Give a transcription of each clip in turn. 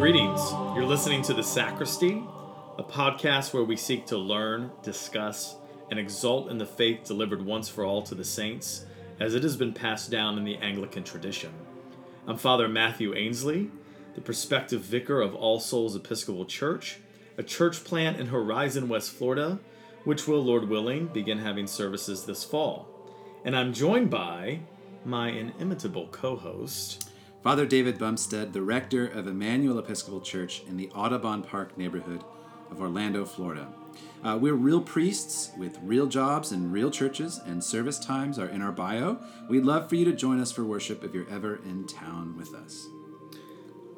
Greetings. You're listening to The Sacristy, a podcast where we seek to learn, discuss, and exalt in the faith delivered once for all to the saints, as it has been passed down in the Anglican tradition. I'm Father Matthew Ainsley, the prospective vicar of All Souls Episcopal Church, a church plant in Horizon, West Florida, which will, Lord willing, begin having services this fall. And I'm joined by my inimitable co host. Father David Bumstead, the rector of Emmanuel Episcopal Church in the Audubon Park neighborhood of Orlando, Florida. Uh, we're real priests with real jobs and real churches, and service times are in our bio. We'd love for you to join us for worship if you're ever in town with us.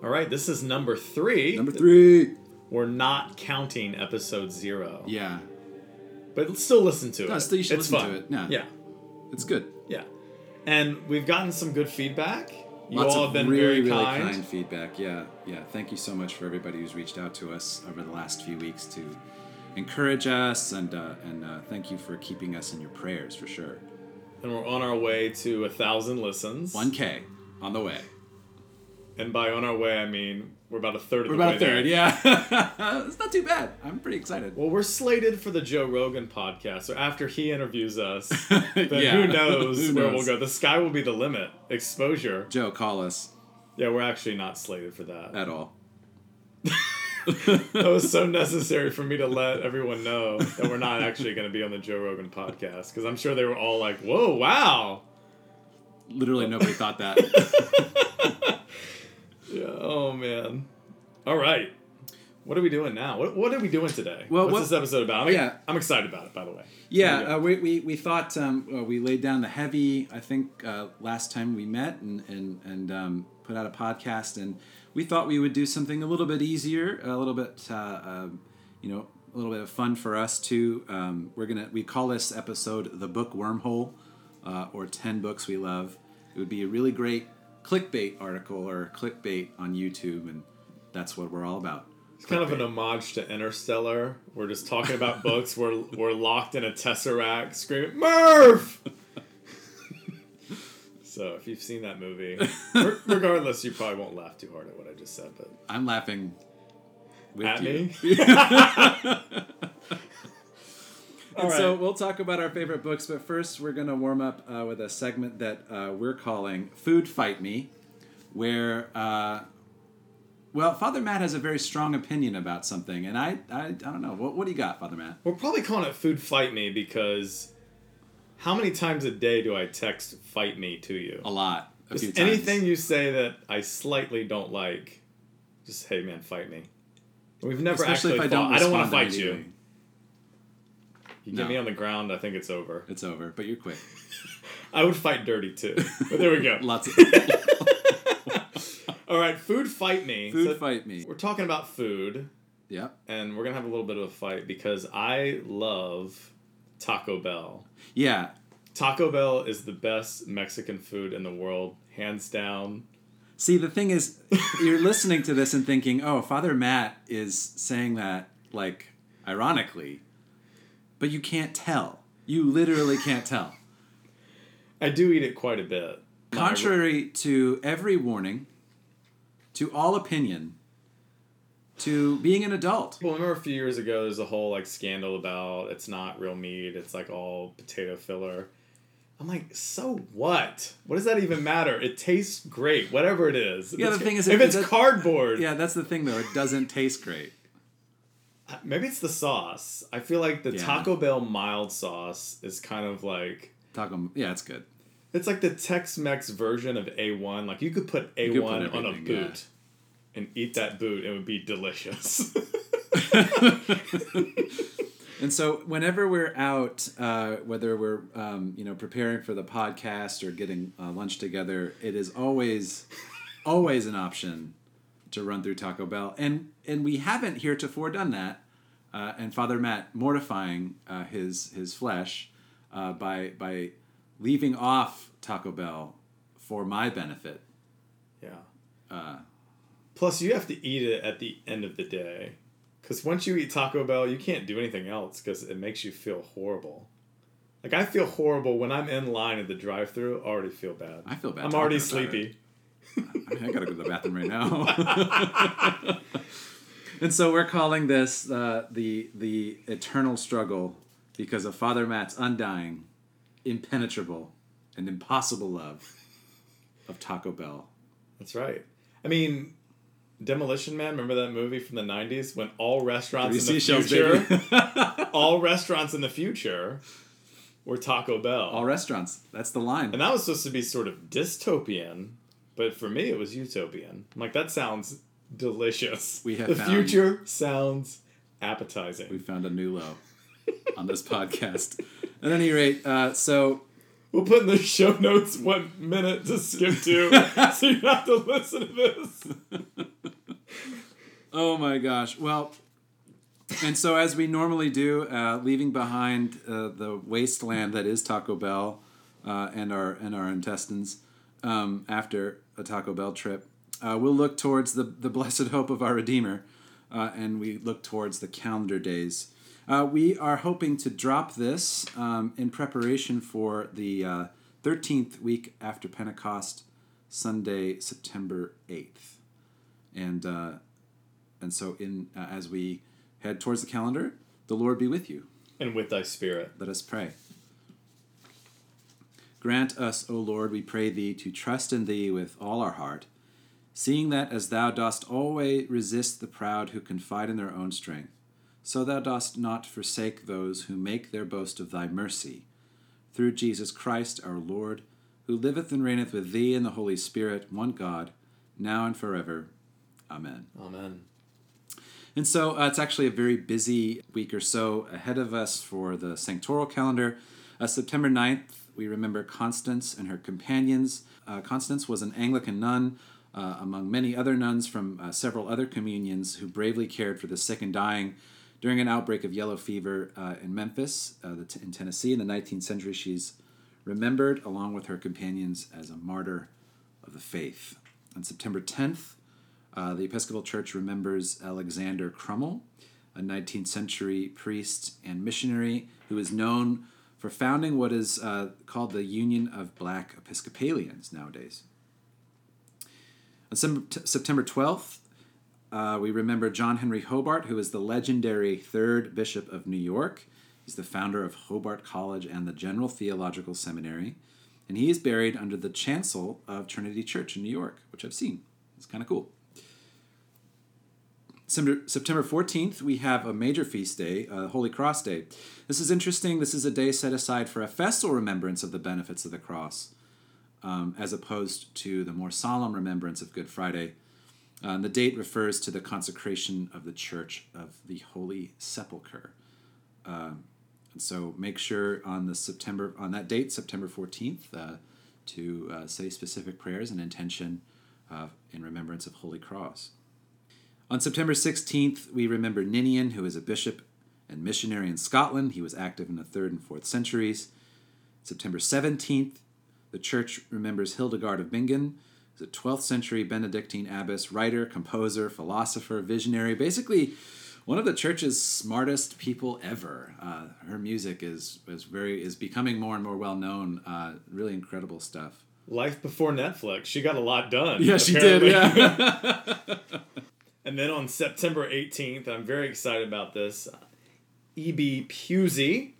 All right, this is number three. Number three. We're not counting episode zero. Yeah, But still listen to No, it. still you should it's listen fun. to it. Yeah. Yeah. it's good. Yeah. And we've gotten some good feedback. You Lots all of have been really, very really kind. kind feedback. Yeah, yeah. Thank you so much for everybody who's reached out to us over the last few weeks to encourage us, and uh, and uh, thank you for keeping us in your prayers for sure. And we're on our way to a thousand listens. 1K on the way. And by on our way, I mean we're about a third of the podcast. We're the about a third, there. yeah. it's not too bad. I'm pretty excited. Well, we're slated for the Joe Rogan podcast. So after he interviews us, then Yeah. who knows Who where knows? we'll go? The sky will be the limit. Exposure. Joe, call us Yeah, we're actually not slated for that. at all. that was so necessary for me to let everyone know that we're not actually going to be on the Joe Rogan podcast because I'm sure they were all like, "Whoa, wow, Literally nobody thought that. Yeah, oh man." All right, what are we doing now? What What are we doing today? Well, what's what- this episode about? I'm, Yeah. I'm excited about it. By the way. Yeah, uh, we, we, we thought um, uh, we laid down the heavy. I think uh, last time we met and and and um, put out a podcast, and we thought we would do something a little bit easier, a little bit, uh, um, you know, a little bit of fun for us too. Um, we're gonna we call this episode the book wormhole, uh, or ten books we love. It would be a really great clickbait article or clickbait on YouTube, and that's what we're all about. It's kind of an homage to Interstellar. We're just talking about books. We're we're locked in a tesseract, screaming Murph. so if you've seen that movie, regardless, you probably won't laugh too hard at what I just said. But I'm laughing with at you. me. All And right. so we'll talk about our favorite books, but first we're going to warm up uh, with a segment that uh, we're calling "Food Fight Me," where, uh, well, Father Matt has a very strong opinion about something, and I, I, I don't know. What, what do you got, Father Matt? We're probably calling it "Food Fight Me" because how many times a day do I text "Fight Me" to you? A lot, a few Just times. anything you say that I slightly don't like, just hey man, fight me. We've never especially actually if I don't. fought. I don't want to fight you. You get No. me on the ground, I think it's over. It's over, but you're quick. I would fight dirty too. But there we go. Lots of All right, food fight me. food So fight me. We're talking about food, Yep. and we're gonna have a little bit of a fight because I love Taco Bell. Yeah. Taco Bell is the best Mexican food in the world, hands down. See, the thing is, you're listening to this and thinking, "Oh, Father Matt is saying that like ironically," but you can't tell. You literally can't tell. I do eat it quite a bit. Contrary to every warning, to all opinion, to being an adult. Well, remember a few years ago, there's a whole like scandal about it's not real meat; it's like all potato filler. I'm like, so what? What does that even matter? It tastes great, whatever it is. If Yeah, the it's- thing is, if it it's cardboard, Yeah, that's the thing though. It doesn't taste great. Maybe it's the sauce. I feel like the Yeah. Taco Bell mild sauce is kind of like Taco, yeah, it's good. it's like the Tex-Mex version of A1. Like you could put A1 put on a boot and eat that boot, it would be delicious. And so, whenever we're out, uh, whether we're um, you know preparing for the podcast or getting uh, lunch together, it is always always an option to run through Taco Bell, and and we haven't heretofore done that. Uh, and Father Matt mortifying uh, his his flesh uh, by by leaving off Taco Bell for my benefit. yeah. Uh, Plus, you have to eat it at the end of the day. Because once you eat Taco Bell, you can't do anything else because it makes you feel horrible. Like, I feel horrible when I'm in line at the drive thru. I already feel bad. I feel bad I'm already sleepy. I, mean, I gotta go to the bathroom right now. and so we're calling this uh, the the eternal struggle because of Father Matt's undying, impenetrable, and impossible love of Taco Bell. That's right. I mean, Demolition Man. Remember that movie from the '90s when all restaurants in the future, all restaurants in the future, were Taco Bell. All restaurants. That's the line. And that was supposed to be sort of dystopian, but for me it was utopian. I'm like that sounds delicious. We have the found- future sounds appetizing. we found a new low on this podcast. At any rate, uh, so We'll put in the show notes what minute to skip to, so you have to listen to this. Oh my gosh. Well, and so as we normally do, uh, leaving behind uh, the wasteland that is Taco Bell uh, and our and our intestines um, after a Taco Bell trip, uh, we'll look towards the the blessed hope of our Redeemer, uh, and we look towards the calendar days. Uh, we are hoping to drop this um, in preparation for the uh, thirteenth week after Pentecost, Sunday, September eighth, and. Uh, and so, in uh, as we head towards the calendar, the Lord be with you. And with thy spirit. Let us pray. Grant us, O Lord, we pray thee, to trust in thee with all our heart, seeing that as thou dost always resist the proud who confide in their own strength, so thou dost not forsake those who make their boast of thy mercy. Through Jesus Christ our Lord, who liveth and reigneth with thee in the Holy Spirit, one God, now and forever. Amen. Amen. And so uh, it's actually a very busy week or so ahead of us for the sanctoral calendar. Uh, September 9th, we remember Constance and her companions. Uh, Constance was an Anglican nun, uh, among many other nuns from uh, several other communions who bravely cared for the sick and dying during an outbreak of yellow fever uh, in Memphis, the t- in Tennessee, in the 19th century. She's remembered along with her companions as a martyr of the faith. On September 10th, uh, the Episcopal Church remembers Alexander Crummell, a 19th century priest and missionary who is known for founding what is uh, called the Union of Black Episcopalians nowadays. On September 12th, uh, we remember John Henry Hobart, who is the legendary third Bishop of New York. He's the founder of Hobart College and the General Theological Seminary. And he is buried under the chancel of Trinity Church in New York, which I've seen. It's kind of cool. September September 14th, we have a major feast day, uh, Holy Cross Day. This is interesting. This is a day set aside for a festal remembrance of the benefits of the cross, um, as opposed to the more solemn remembrance of Good Friday. Uh, the date refers to the consecration of the Church of the Holy Sepulchre. Um, and so make sure on the September on that date, September 14th, uh, to uh, say specific prayers and intention uh, in remembrance of Holy Cross. On September 16th, we remember Ninian, who is a bishop and missionary in Scotland. He was active in the 3rd and 4th centuries. September 17th, the church remembers Hildegard of Bingen, who's a 12th century Benedictine abbess, writer, composer, philosopher, visionary, basically one of the church's smartest people ever. Uh, her music is, is very is becoming more and more well known. Uh, really incredible stuff. Life before Netflix. She got a lot done. Yeah, she did. Yeah. And then on September 18th, I'm very excited about this. E.B. Pusey,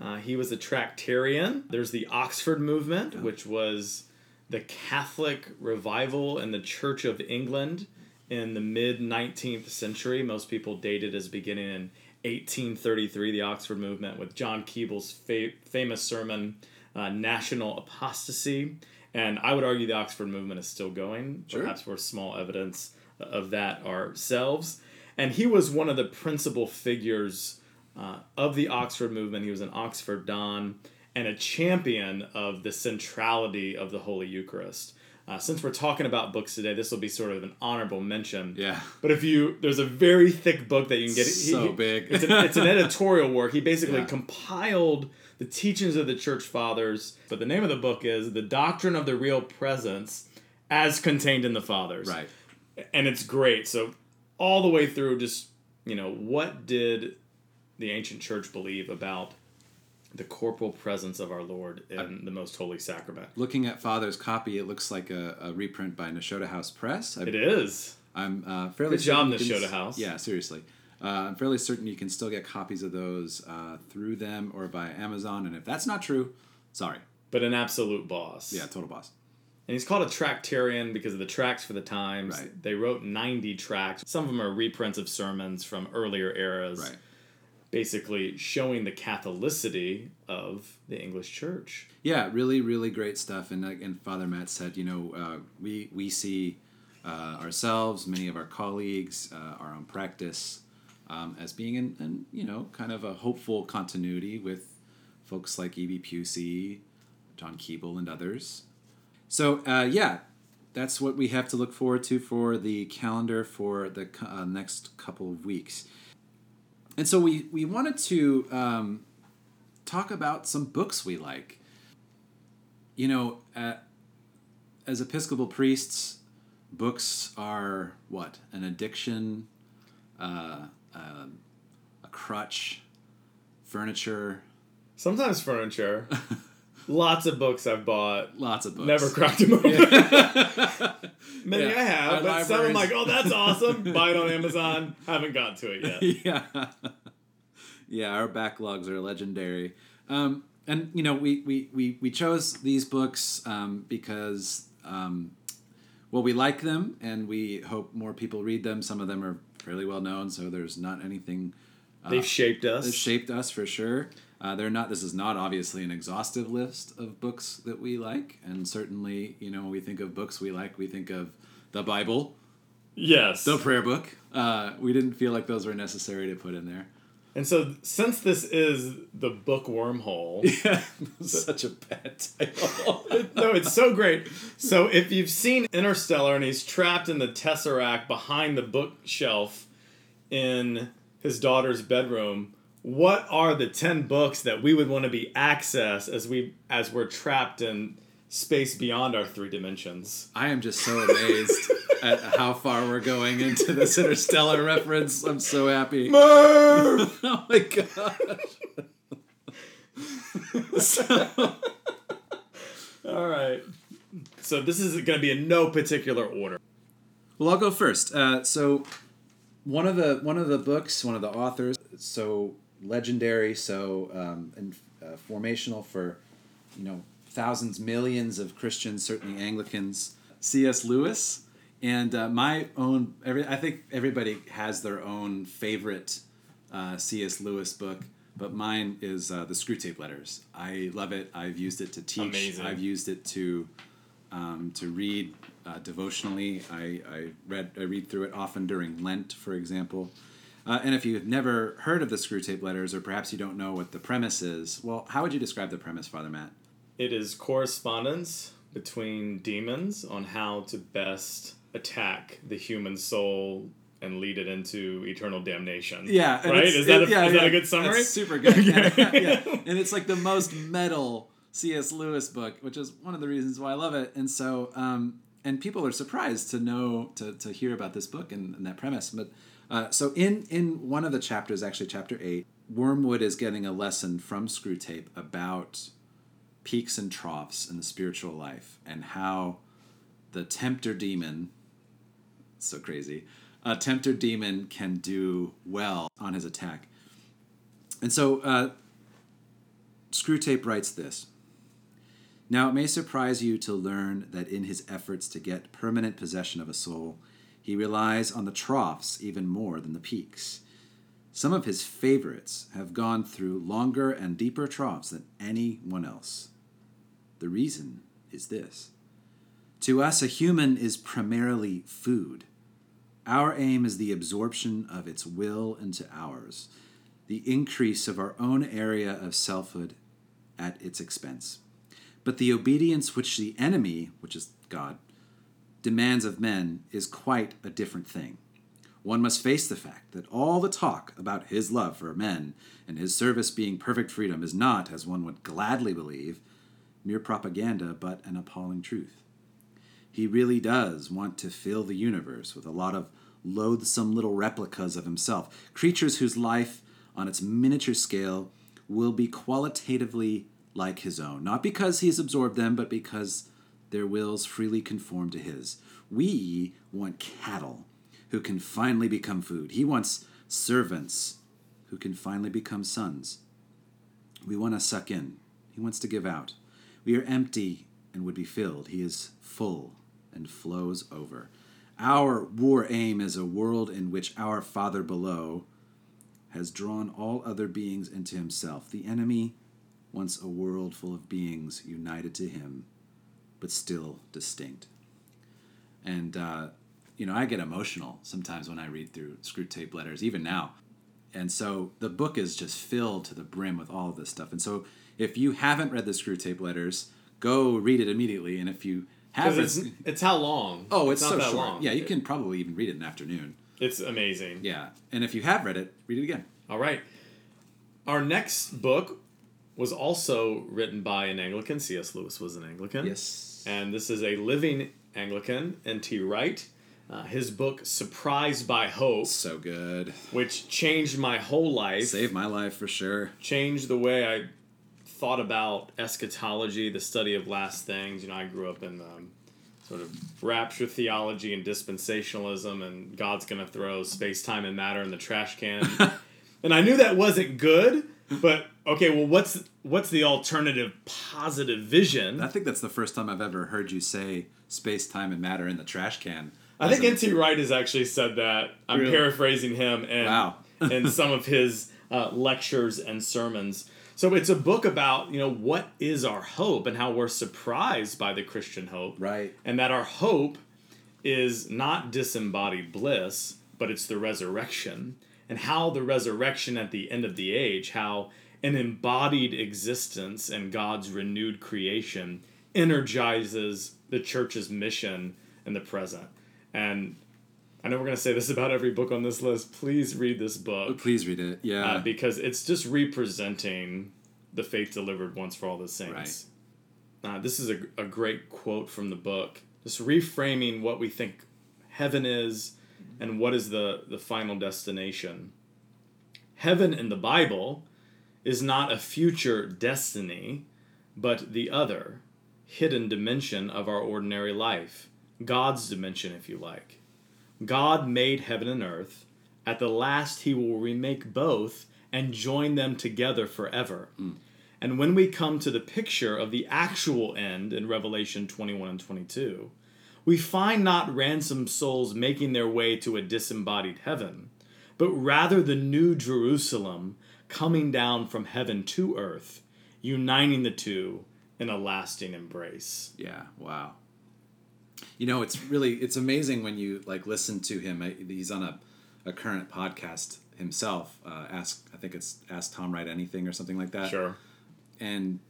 uh, he was a Tractarian. There's the Oxford movement, which was the Catholic revival in the Church of England in the mid 19th century. Most people date it as beginning in 1833, the Oxford movement, with John Keble's fa- famous sermon, uh, National Apostasy. And I would argue the Oxford movement is still going. Sure. Perhaps we're small evidence of that ourselves. And he was one of the principal figures uh, of the Oxford movement. He was an Oxford Don and a champion of the centrality of the Holy Eucharist. Uh, since we're talking about books today, this will be sort of an honorable mention. yeah. But if you, there's a very thick book that you can get. He- So he- big. It's an, it's an editorial work. He basically Yeah. compiled the teachings of the church fathers. But the name of the book is The Doctrine of the Real Presence as Contained in the Fathers Right. and it's great. So all the way through, just you know, what did the ancient church believe about the corporal presence of our Lord in the most holy sacrament. Looking at Father's copy, it looks like a, a reprint by Nashotah House Press. I, It is. I'm uh, fairly Good job, certain you can Nashotah s- House. Yeah, seriously. Uh, I'm fairly certain you can still get copies of those uh, through them or via Amazon. And if that's not true, sorry. But an absolute boss. Yeah, total boss. And he's called a tractarian because of the tracts for the times. Right. They wrote 90 tracts. Some of them are reprints of sermons from earlier eras. Right. Basically showing the Catholicity of the English church. Yeah, really, really great stuff. And again, Father Matt said, you know, uh, we we see uh, ourselves, many of our colleagues, uh, our own practice, um, as being in, in, you know, kind of a hopeful continuity with folks like E.B. Pusey, John Keble, and others. So uh, yeah, that's what we have to look forward to for the calendar for the uh, next couple of weeks. And so we we wanted to um, talk about some books we like you know, uh, as Episcopal priests, books are what? An addiction, uh, uh, a crutch, furniture, Sometimes furniture. Lots of books I've bought. lots of books. Never cracked them open. Many Yeah. I have, Our but some I'm like, oh, that's awesome. Buy it on Amazon. Haven't got to it yet. yeah. yeah, our backlogs are legendary. Um, and, you know, we, we, we, we chose these books um, because, um, well, we like them and we hope more people read them. Some of them are fairly well known, so there's not anything They've shaped us. They've shaped us for sure. Uh, they're not. This is not obviously an exhaustive list of books that we like, and certainly, you know, when we think of books we like, we think of the Bible, yes. the prayer book. Uh, we didn't feel like those were necessary to put in there. And so, since this is the book wormhole, Yeah, such a bad title. no, it's so great. So, if you've seen Interstellar and he's trapped in the Tesseract behind the bookshelf in his daughter's bedroom, what are the 10 books that we would want to be accessed as we as we're trapped in space beyond our three dimensions? I am just so amazed at how far we're going into this interstellar reference. I'm so happy. Murph! oh my gosh. so, All right. So this is going to be in no particular order. Well, I'll go first. Uh, so, one of the one of the books, one of the authors, so legendary, so um, and uh, formational for, you know, thousands, millions of Christians, certainly Anglicans. C.S. Lewis, and uh, my own. Every I think everybody has their own favorite uh, C.S. Lewis book, but mine is uh, the Screwtape Letters. I love it. I've used it to teach. Amazing. I've used it to um, to read uh, devotionally. I, I read I read through it often during Lent, for example. Uh, and if you've never heard of the Screwtape Letters, or perhaps you don't know what the premise is, well, how would you describe the premise, Father Matt? It is correspondence between demons on how to best attack the human soul and lead it into eternal damnation. Yeah, right. Is that a, yeah, is that a good summary? That's super good. Okay. yeah, yeah. and it's like the most metal C.S. Lewis book, which is one of the reasons why I love it. And so, um, and people are surprised to know to, to hear about this book and, and that premise. But uh, so in in one of the chapters, actually chapter eight, Wormwood is getting a lesson from Screwtape about peaks and troughs in the spiritual life and how the tempter demon so crazy a tempter demon can do well on his attack. And so uh, screwtape writes this now it may surprise you to learn that in his efforts to get permanent possession of a soul he relies on the troughs even more than the peaks some of his favorites have gone through longer and deeper troughs than anyone else the reason is this to us, a human is primarily food. Our aim is the absorption of its will into ours, the increase of our own area of selfhood at its expense. But the obedience which the enemy, which is God, demands of men is quite a different thing. One must face the fact that all the talk about his love for men and his service being perfect freedom is not, as one would gladly believe, mere propaganda, but an appalling truth. He really does want to fill the universe with a lot of loathsome little replicas of himself, creatures whose life, on its miniature scale, will be qualitatively like his own, not because he has absorbed them, but because their wills freely conform to his. We want cattle who can finally become food. He wants servants who can finally become sons. We want to suck in. He wants to give out. We are empty and would be filled. He is full and flows over. Our war aim is a world in which our Father below has drawn all other beings into himself. The enemy wants a world full of beings united to him, but still distinct. And, uh, you know, I get emotional sometimes when I read through Screwtape letters, even now. And so the book is just filled to the brim with all of this stuff. And so if you haven't read the Screwtape letters, go read it immediately. And if you have it's, it's how long? oh, it's, not so that short. long. Yeah, you can probably even read it in an afternoon. It's amazing. Yeah, and if you have read it, read it again. All right. Our next book was also written by an Anglican. C.S. Lewis was an Anglican. Yes. And this is a living Anglican, N.T. Wright. Uh, his book, Surprised by Hope, So good. which changed my whole life, Saved my life for sure. changed the way I thought about eschatology, the study of last things. You know, I grew up in um, sort of rapture theology and dispensationalism, and God's going to throw space, time, and matter in the trash can. and I knew that wasn't good, but okay, well, what's what's the alternative positive vision? I think that's the first time I've ever heard you say space, time, and matter in the trash can. I think N.T. Wright has actually said that. I'm Really? paraphrasing him and Wow. in some of his uh, lectures and sermons. So it's a book about you know what is our hope and how we're surprised by the Christian hope, Right. and that our hope is not disembodied bliss, but it's the resurrection, and how the resurrection at the end of the age, how an embodied existence and God's renewed creation energizes the church's mission in the present. And I know we're going to say this about every book on this list. Please read this book Please read it. Yeah. uh, because it's just representing the faith delivered once for all the saints. Uh, this is a, a great quote from the book, just reframing what we think heaven is and what is the, the final destination. Heaven in the Bible is not a future destiny, but the other, hidden dimension of our ordinary life. God's dimension, if you like. God made heaven and earth. At the last, he will remake both and join them together forever. Hmm. And when we come to the picture of the actual end in Revelation 21 and 22, we find not ransomed souls making their way to a disembodied heaven, but rather the new Jerusalem coming down from heaven to earth, uniting the two in a lasting embrace. Yeah. Wow. You know, it's really it's amazing when you like listen to him. He's on a, a current podcast himself. Uh, ask I think it's Ask Tom Wright Anything or something like that. Sure. And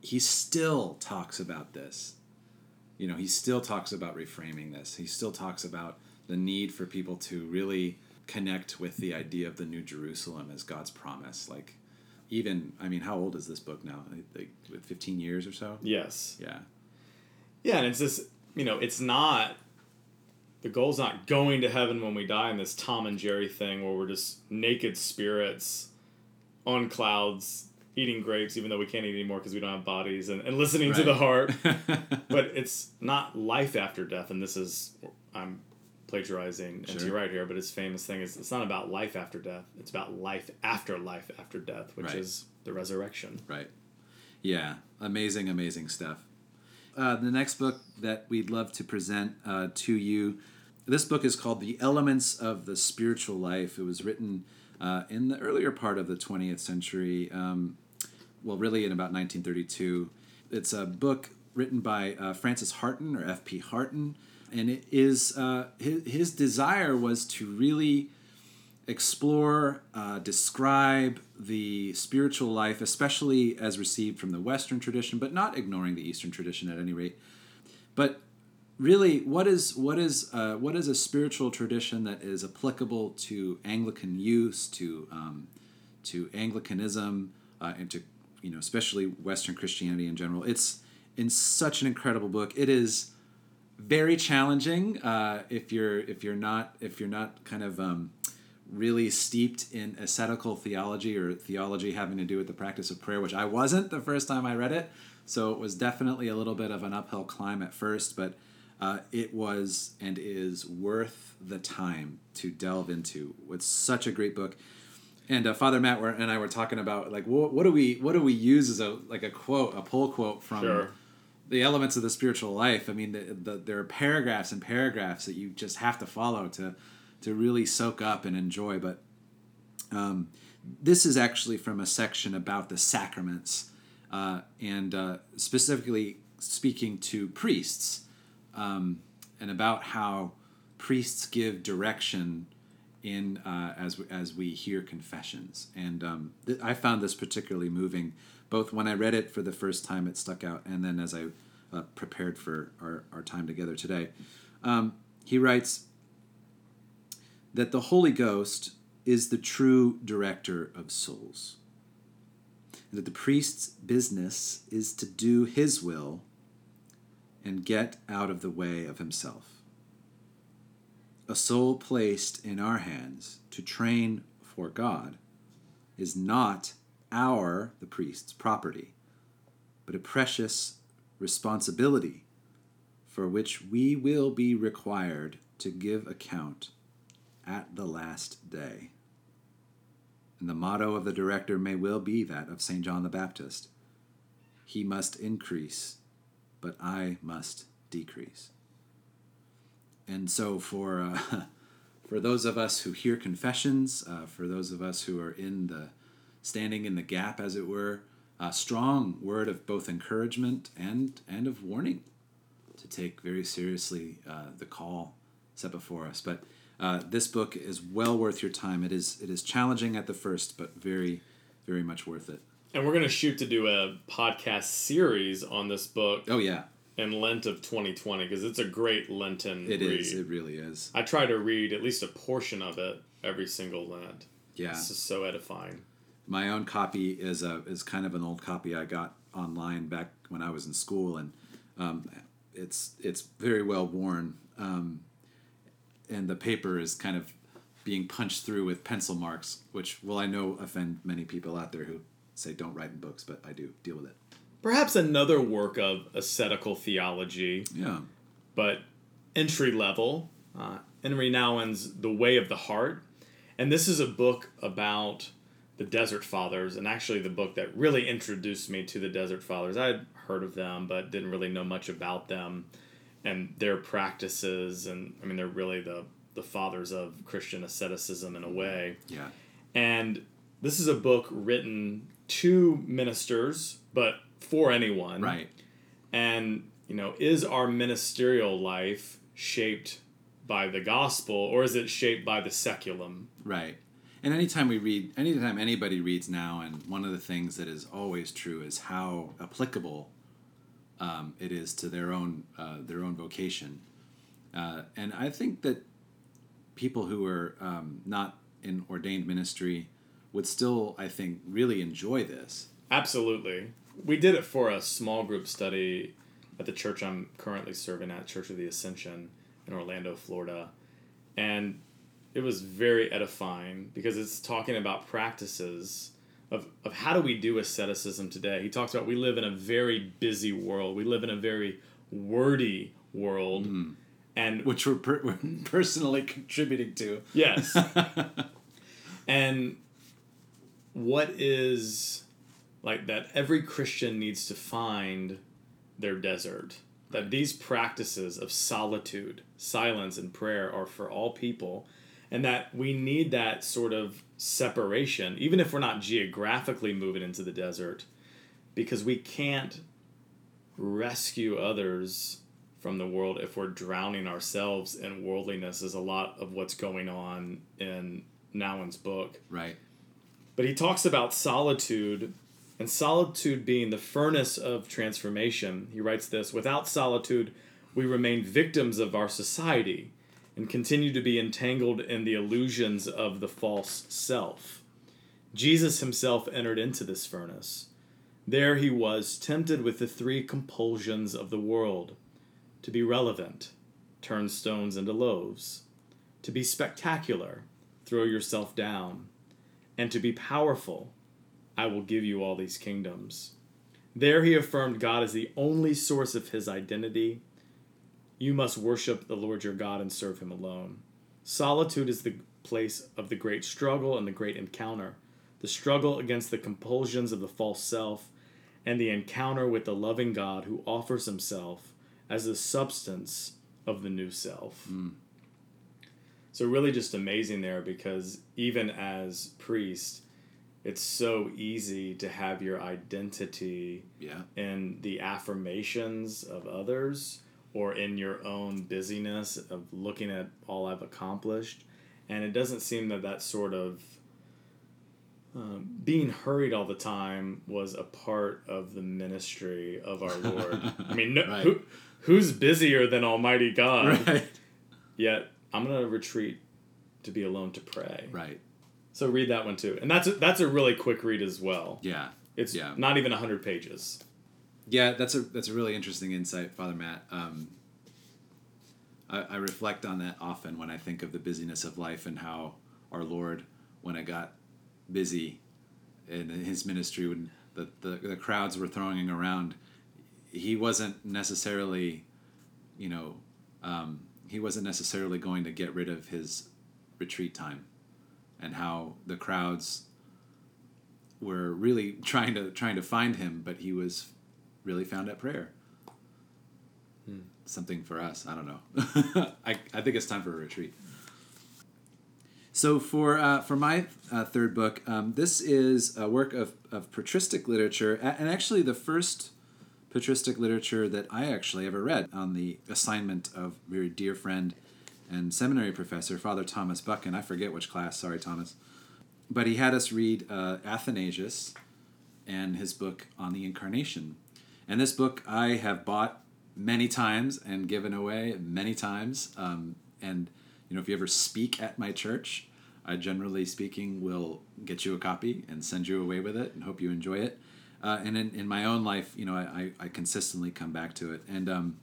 he still talks about this. You know, he still talks about reframing this. He still talks about the need for people to really connect with the idea of the New Jerusalem as God's promise. Like, even I mean, how old is this book now? Like, like fifteen years or so. Yes. Yeah. Yeah, and it's just you know, it's not the goal's not going to heaven when we die in this Tom and Jerry thing where we're just naked spirits on clouds eating grapes even though we can't eat anymore because we don't have bodies and, and listening to the Right. heart. but it's not life after death and this is I'm plagiarizing Sure. right here, but his famous thing is it's not about life after death, it's about life after life after death, which Right. is the resurrection. Right. Yeah. Amazing, amazing stuff. Uh, the next book that we'd love to present uh, to you. This book is called The Elements of the Spiritual Life. It was written uh, in the earlier part of the 20th century, um, well, really in about 1932. It's a book written by uh, Francis Harton or F.P. Harton, and it is uh, his, his desire was to really explore, uh, describe the spiritual life, especially as received from the Western tradition, but not ignoring the Eastern tradition at any rate. But really, what is what is uh, what is a spiritual tradition that is applicable to Anglican use, to um, to Anglicanism, uh, and to you know especially Western Christianity in general? It's in such an incredible book. It is very challenging uh, if you're if you're not if you're not kind of um, really steeped in ascetical theology or theology having to do with the practice of prayer, which I wasn't the first time I read it. So it was definitely a little bit of an uphill climb at first, but uh, it was and is worth the time to delve into. It's such a great book. And uh, Father Matt and I were talking about like what, what do we what do we use as a like a quote a pull quote from Sure. The elements of the spiritual life. I mean, the, the, there are paragraphs and paragraphs that you just have to follow to to really soak up and enjoy. But um, this is actually from a section about the sacraments uh, and uh, specifically speaking to priests um, and about how priests give direction in uh, as as we hear confessions. And um, th- I found this particularly moving, both when I read it for the first time, it stuck out, and then as I uh, prepared for our, our time together today. Um, he writes that the Holy Ghost is the true director of souls. And that the priest's business is to do his will and get out of the way of himself. A soul placed in our hands to train for God is not our, the priest's, property, but a precious responsibility for which we will be required to give account at the last day. And the motto of the director may well be that of St. John the Baptist He must increase, but I must decrease. And so, for, uh, for those of us who hear confessions, uh, for those of us who are in the standing in the gap, as it were, a strong word of both encouragement and, and of warning to take very seriously uh, the call set before us. But uh, this book is well worth your time. It is it is challenging at the first, but very very much worth it. And we're going to shoot to do a podcast series on this book Oh yeah, in Lent of 2020 because it's a great Lenten it read. is. It really is. I try to read at least a portion of it every single Lent. Yeah, This is so edifying. My own copy is a is kind of an old copy I got online back when I was in school, and um, it's it's very well worn, um, and the paper is kind of being punched through with pencil marks, which will I know offend many people out there who say don't write in books, but I do deal with it. Perhaps another work of ascetical theology, Yeah, but entry level. Uh, Henry Nouwen's The Way of the Heart. And this is a book about the Desert Fathers, and actually the book that really introduced me to the Desert Fathers. I had heard of them, but didn't really know much about them and their practices. And I mean, they're really the, the fathers of Christian asceticism in a way. yeah, And this is a book written to ministers, but for anyone. right. And, you know, is our ministerial life shaped by the gospel or is it shaped by the seculum? Right. And anytime we read, anytime anybody reads now, and one of the things that is always true is how applicable um, it is to their own uh, their own vocation. Uh, and I think that people who are um, not in ordained ministry would still, I think, really enjoy this. Absolutely. We did it for a small group study at the church I'm currently serving at, Church of the Ascension in Orlando, Florida. And it was very edifying because it's talking about practices of, of how do we do asceticism today. He talks about we live in a very busy world, we live in a very wordy world. Mm-hmm. And Which we're, per- we're personally contributing to. Yes. and what is like that every Christian needs to find their desert. That these practices of solitude, silence, and prayer are for all people, and that we need that sort of separation, even if we're not geographically moving into the desert, because we can't rescue others from the world if we're drowning ourselves in worldliness is a lot of what's going on in Nouwen's book. Right. But he talks about solitude and solitude being the furnace of transformation. He writes this without solitude, we remain victims of our society and continue to be entangled in the illusions of the false self. Jesus himself entered into this furnace. There he was, tempted with the three compulsions of the world to be relevant, turn stones into loaves, to be spectacular, throw yourself down, and to be powerful, I will give you all these kingdoms. There he affirmed God as the only source of his identity. You must worship the Lord your God and serve him alone. Solitude is the place of the great struggle and the great encounter the struggle against the compulsions of the false self, and the encounter with the loving God who offers himself as the substance of the new self. Mm. So, really, just amazing there because even as priest, it's so easy to have your identity Yeah. in the affirmations of others or in your own busyness of looking at all I've accomplished. And it doesn't seem that that sort of um, being hurried all the time was a part of the ministry of our Lord. I mean, no, Right. who, who's busier than Almighty God? Right. Yet I'm going to retreat to be alone to pray. Right. So read that one too. And that's a, that's a really quick read as well. Yeah. It's Yeah. not even 100 pages. Yeah, that's a that's a really interesting insight, Father Matt. Um, I, I reflect on that often when I think of the busyness of life and how our Lord, when it got busy in His ministry, when the, the, the crowds were thronging around, He wasn't necessarily, you know, um, He wasn't necessarily going to get rid of His retreat time, and how the crowds were really trying to trying to find Him, but He was really found at prayer. Something for us. I don't know. I, I think it's time for a retreat. So for uh, for my uh, third book, um, this is a work of, of patristic literature, and actually the first patristic literature that I actually ever read on the assignment of very dear friend and seminary professor Father Thomas Buchan. I forget which class. Sorry, Thomas. But he had us read uh, Athanasius and his book on the Incarnation. And this book I have bought many times and given away many times. Um, and you know, if you ever speak at my church, I generally speaking will get you a copy and send you away with it and hope you enjoy it. Uh, and in, in my own life, you know, I, I, consistently come back to it. And um,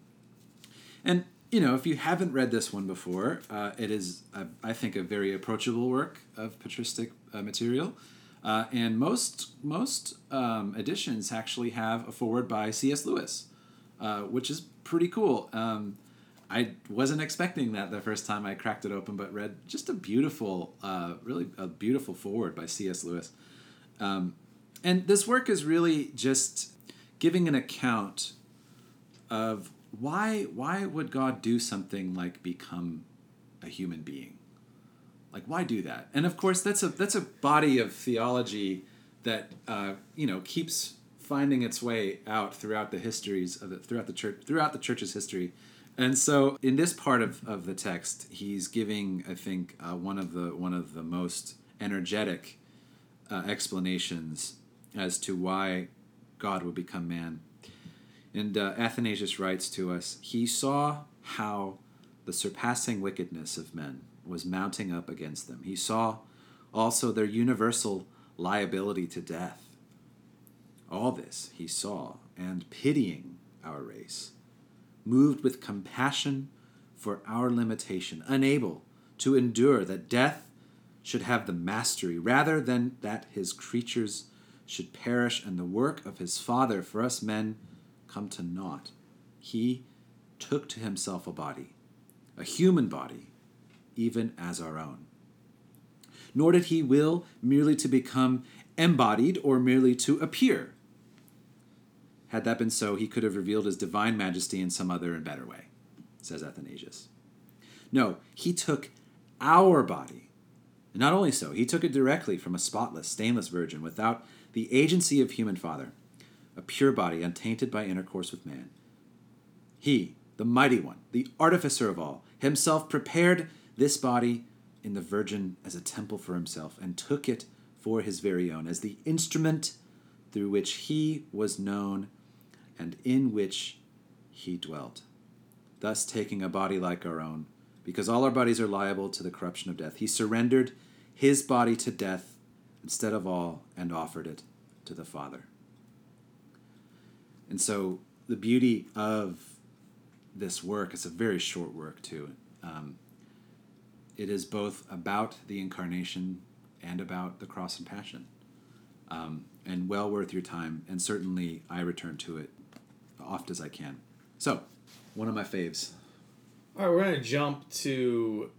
and you know, if you haven't read this one before, uh, it is, uh, I think, a very approachable work of patristic uh, material. Uh, and most most um, editions actually have a forward by C.S. Lewis, uh, which is pretty cool. Um, I wasn't expecting that the first time I cracked it open, but read just a beautiful, uh, really a beautiful forward by C.S. Lewis. Um, and this work is really just giving an account of why why would God do something like become a human being? Like why do that? And of course, that's a that's a body of theology that uh, you know keeps finding its way out throughout the histories of the, throughout the church throughout the church's history. And so, in this part of, of the text, he's giving, I think, uh, one of the one of the most energetic uh, explanations as to why God would become man. And uh, Athanasius writes to us He saw how the surpassing wickedness of men was mounting up against them. He saw also their universal liability to death. All this he saw, and pitying our race, moved with compassion for our limitation, unable to endure that death should have the mastery rather than that his creatures should perish and the work of his Father for us men come to naught. He took to himself a body, a human body, even as our own. Nor did he will merely to become embodied or merely to appear. Had that been so, he could have revealed his divine majesty in some other and better way, says Athanasius. No, he took our body. And not only so, he took it directly from a spotless, stainless virgin without the agency of human father, a pure body untainted by intercourse with man. He, the mighty one, the artificer of all, himself prepared this body in the virgin as a temple for himself and took it for his very own, as the instrument through which he was known and in which he dwelt. Thus, taking a body like our own, because all our bodies are liable to the corruption of death, he surrendered his body to death instead of all and offered it to the Father. And so, the beauty of this work, it's a very short work too, um, it is both about the incarnation and about the cross and passion. Um, and well worth your time. And certainly I return to it oft as I can. So, one of my faves. All right, we're going to jump to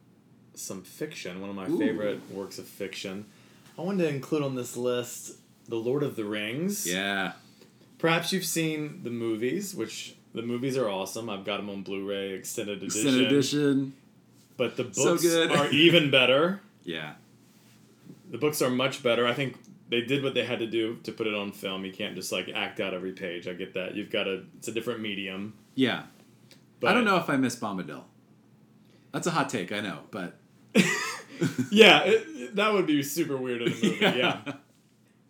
some fiction, one of my Ooh. favorite works of fiction. I wanted to include on this list The Lord of the Rings. Yeah. Perhaps you've seen the movies, which the movies are awesome. I've got them on Blu-ray extended edition. Extended edition. But the books good. are even better. Yeah. The books are much better. I think they did what they had to do to put it on film. You can't just like act out every page. I get that. You've got a It's a different medium. Yeah. But I don't know if I miss Bombadil. That's a hot take, I know, but Yeah, it- that would be super weird in a movie. Yeah. yeah.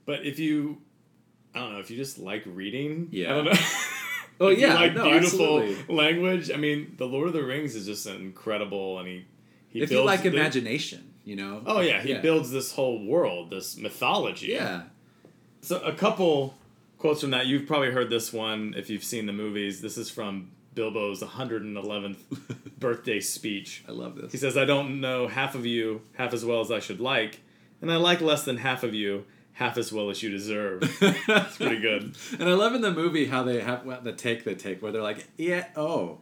But if you, I don't know, if you just like reading, Yeah. I don't know. Oh, If yeah, like no, beautiful absolutely. language. I mean, The Lord of the Rings is just incredible, and he he if you like the- imagination, you know. Oh yeah, he yeah. builds this whole world, this mythology. Yeah. So a couple quotes from that. You've probably heard this one if you've seen the movies. This is from Bilbo's 111th birthday speech. I love this. He says, "I don't know half of you half as well as I should like, and I like less than half of you half as well as you deserve." It's pretty good. And I love in the movie how they have well, the take they take where they're like, yeah, oh.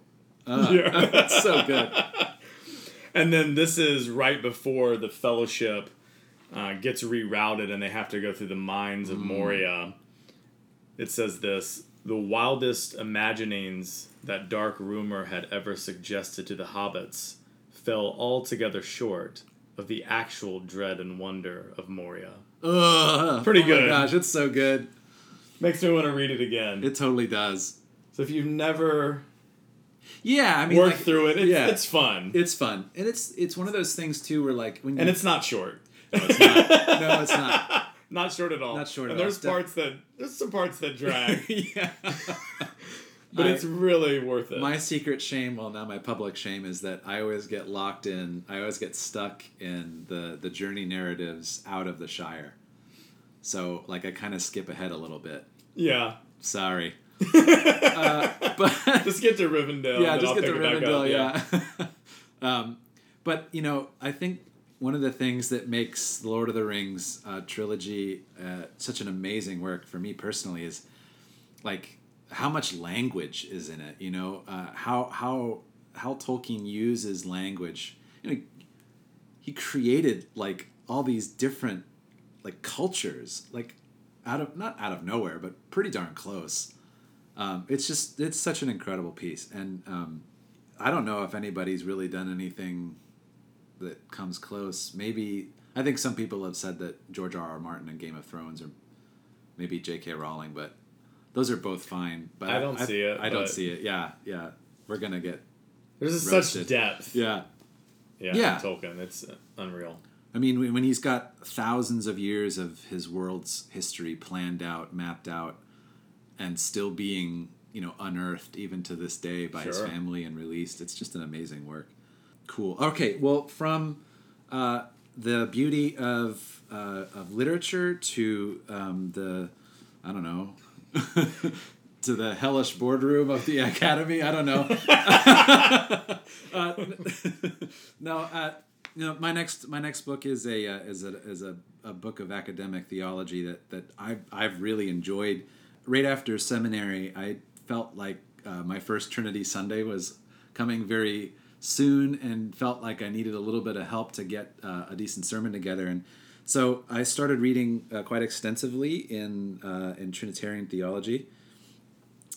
Uh, Yeah. That's so good. And then this is right before the Fellowship uh, gets rerouted and they have to go through the mines of Moria. It says this The wildest imaginings that dark rumor had ever suggested to the hobbits fell altogether short of the actual dread and wonder of Moria. Ugh, Pretty oh good. Gosh, it's so good. Makes me want to read it again. It totally does. so if you've never Yeah, I mean, worked like, through it, it's, yeah. it's fun. it's fun, and it's it's one of those things too where like when you, and it's not short. no, it's not. No, it's not. Not short at all. Not short and at all. there's It's parts that there's some parts that drag, yeah. But I- it's really worth it. My secret shame, well, now my public shame, is that I always get locked in. I always get stuck in the the journey narratives out of the Shire. So, like, I kind of skip ahead a little bit. yeah. Sorry, uh, but just get to Rivendell. yeah, just I'll get to pick it back Rivendell. up, Yeah. um, but you know, I think one of the things that makes the Lord of the Rings uh, trilogy uh, such an amazing work for me personally is like how much language is in it. You know, uh, how how how Tolkien uses language. You know, he created like all these different like cultures, like out of not out of nowhere, but pretty darn close. Um, it's just it's such an incredible piece, and um, I don't know if anybody's really done anything that comes close. Maybe I think some people have said that George R. R. Martin and Game of Thrones, or maybe J.K. Rowling, but those are both fine. But I don't see it, I don't see it. Yeah, yeah. We're gonna get There's Roasted. such depth. yeah. Yeah. Yeah. Tolkien, it's unreal. I mean, when when he's got thousands of years of his world's history planned out, mapped out, and still being, you know, unearthed even to this day by his family and released, it's just an amazing work. Cool. Okay, well, from uh, the beauty of uh, of literature to um, the, I don't know. to the hellish boardroom of the academy. I don't know. uh, no, uh, you know, my next my next book is a uh, is a is a, a book of academic theology that that I've I've really enjoyed. Right after seminary, I felt like uh, my first Trinity Sunday was coming very soon, and felt like I needed a little bit of help to get uh, a decent sermon together. And so I started reading uh, quite extensively in uh, in Trinitarian theology.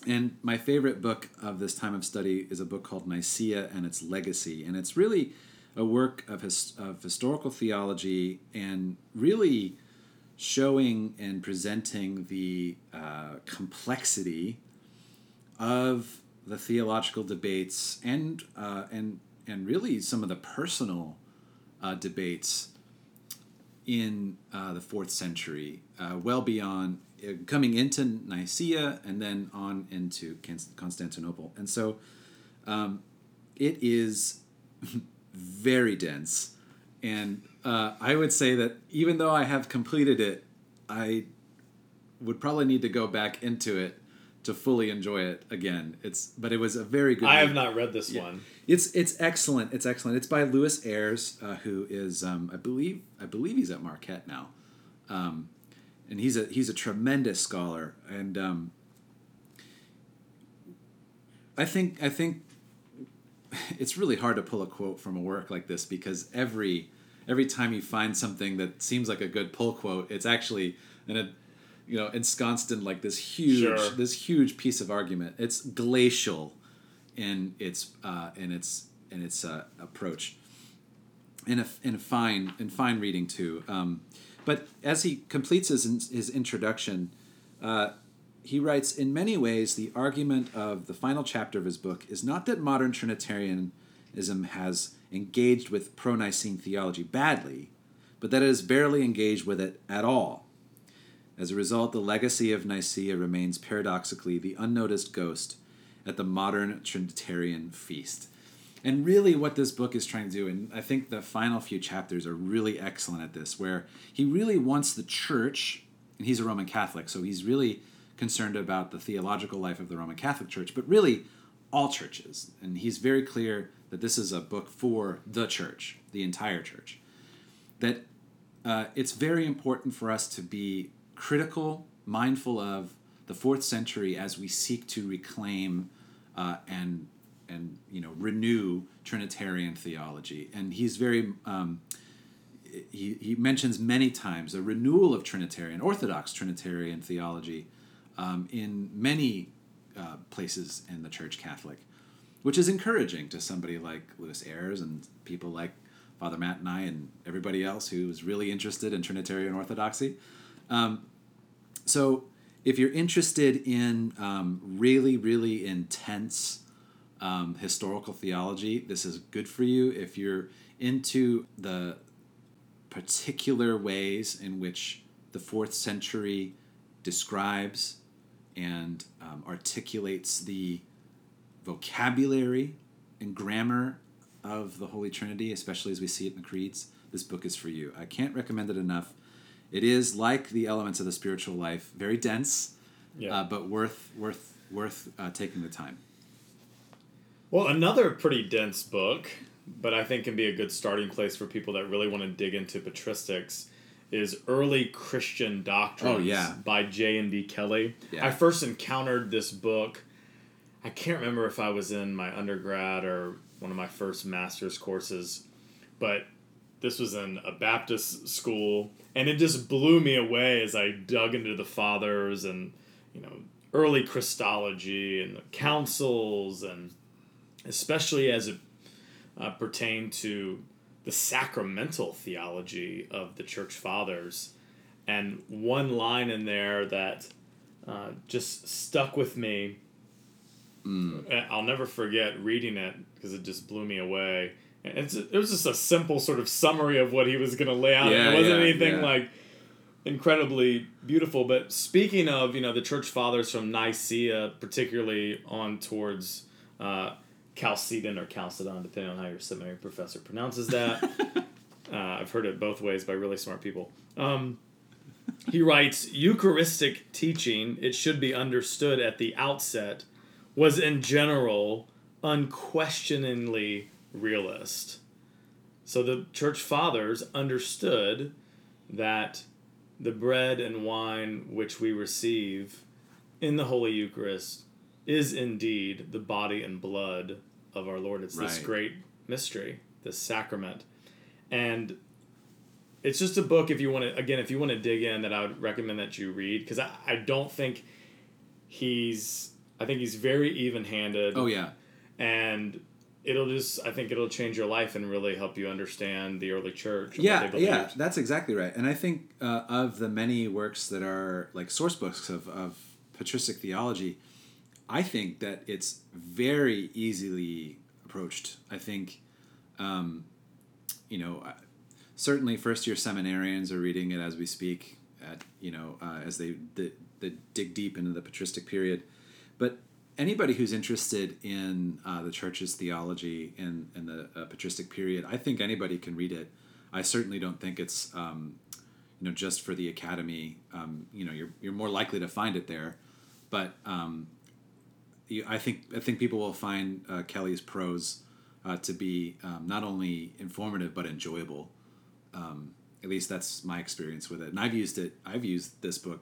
And my favorite book of this time of study is a book called Nicaea and its Legacy. And it's really a work of, his, of historical theology and really showing and presenting the uh, complexity of the theological debates and, uh, and, and really some of the personal uh, debates in uh, the fourth century, uh, well beyond uh, coming into Nicaea and then on into Constantinople. And so um, it is very dense. And uh, I would say that even though I have completed it, I would probably need to go back into it to fully enjoy it again. It's but it was a very good. I read. have not read this Yeah. one. It's it's excellent. It's excellent. It's by Lewis Ayres, uh, who is um, I believe I believe he's at Marquette now, um, and he's a he's a tremendous scholar. And um, I think I think it's really hard to pull a quote from a work like this because every every time you find something that seems like a good pull quote, it's actually in a you know ensconced in like this huge Sure. this huge piece of argument. It's glacial in its uh, in its in its uh, approach. In a in a fine in fine reading too. Um, but as he completes his his introduction, uh, he writes in many ways the argument of the final chapter of his book is not that modern Trinitarianism has engaged with pro-Nicene theology badly, but that it has barely engaged with it at all. As a result, the legacy of Nicaea remains paradoxically the unnoticed ghost at the modern Trinitarian feast. And really, what this book is trying to do, and I think the final few chapters are really excellent at this, where he really wants the church, and he's a Roman Catholic, so he's really concerned about the theological life of the Roman Catholic Church, but really all churches. And he's very clear that this is a book for the church, the entire church. That uh, it's very important for us to be critical, mindful of the fourth century as we seek to reclaim uh, and and you know renew Trinitarian theology. And he's very um, he, he mentions many times a renewal of Trinitarian Orthodox Trinitarian theology um, in many uh, places in the Church Catholic, which is encouraging to somebody like Lewis Ayres and people like Father Matt and I and everybody else who is really interested in Trinitarian Orthodoxy. Um, so, if you're interested in um, really, really intense um, historical theology, this is good for you. If you're into the particular ways in which the fourth century describes and um, articulates the vocabulary and grammar of the Holy Trinity, especially as we see it in the creeds, this book is for you. I can't recommend it enough. It is like the elements of the spiritual life, very dense, Yeah. uh, but worth worth worth uh, taking the time. Well, another pretty dense book, but I think can be a good starting place for people that really want to dig into patristics, is Early Christian Doctrines Oh, yeah. by J. N. D. Kelly. Yeah. I first encountered this book, I can't remember if I was in my undergrad or one of my first master's courses, but this was in a Baptist school, and it just blew me away as I dug into the fathers and, you know, early Christology and the councils and especially as it uh, pertained to the sacramental theology of the church fathers. And one line in there that uh, just stuck with me. Uh, I'll never forget reading it because it just blew me away. It's, it was just a simple sort of summary of what he was going to lay out. Yeah, it wasn't yeah, anything yeah. like incredibly beautiful. But speaking of, you know, the church fathers from Nicaea, particularly on towards uh, Chalcedon or Chalcedon, depending on how your seminary professor pronounces that. uh, I've heard it both ways by really smart people. Um, he writes Eucharistic teaching, it should be understood at the outset, was in general unquestioningly realist. So the church fathers understood that the bread and wine which we receive in the Holy Eucharist is indeed the body and blood of our Lord. It's this great mystery, this sacrament. And it's just a book if you want to again if you want to dig in that i would recommend that you read because I, I don't think he's i think he's very even-handed Oh yeah, and it'll just i think it'll change your life and really help you understand the early church and what yeah, yeah. That's exactly right. And I think uh, of the many works that are like source books of of patristic theology, I think that it's very easily approached. I think, um, you know, uh, certainly first year seminarians are reading it as we speak. At you know, uh, as they, they they dig deep into the patristic period, but anybody who's interested in uh, the church's theology in, in the uh, patristic period, I think anybody can read it. I certainly don't think it's um, you know just for the academy. Um, you know, you're you're more likely to find it there, but um, you, I think I think people will find uh, Kelly's prose uh, to be um, not only informative but enjoyable. Um, at least that's my experience with it, and I've used it. I've used this book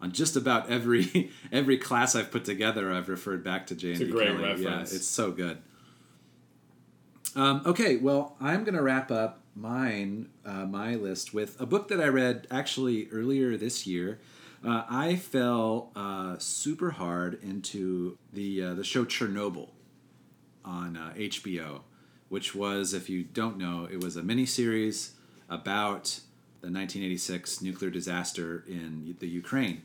on just about every every class I've put together. I've referred back to J. It's a and D great Kelly. reference. Yeah, it's so good. Um, okay, well, I'm gonna wrap up mine uh, my list with a book that I read actually earlier this year. Uh, I fell uh, super hard into the uh, the show Chernobyl on uh, HBO, which was, if you don't know, it was a miniseries about the 1986 nuclear disaster in the Ukraine,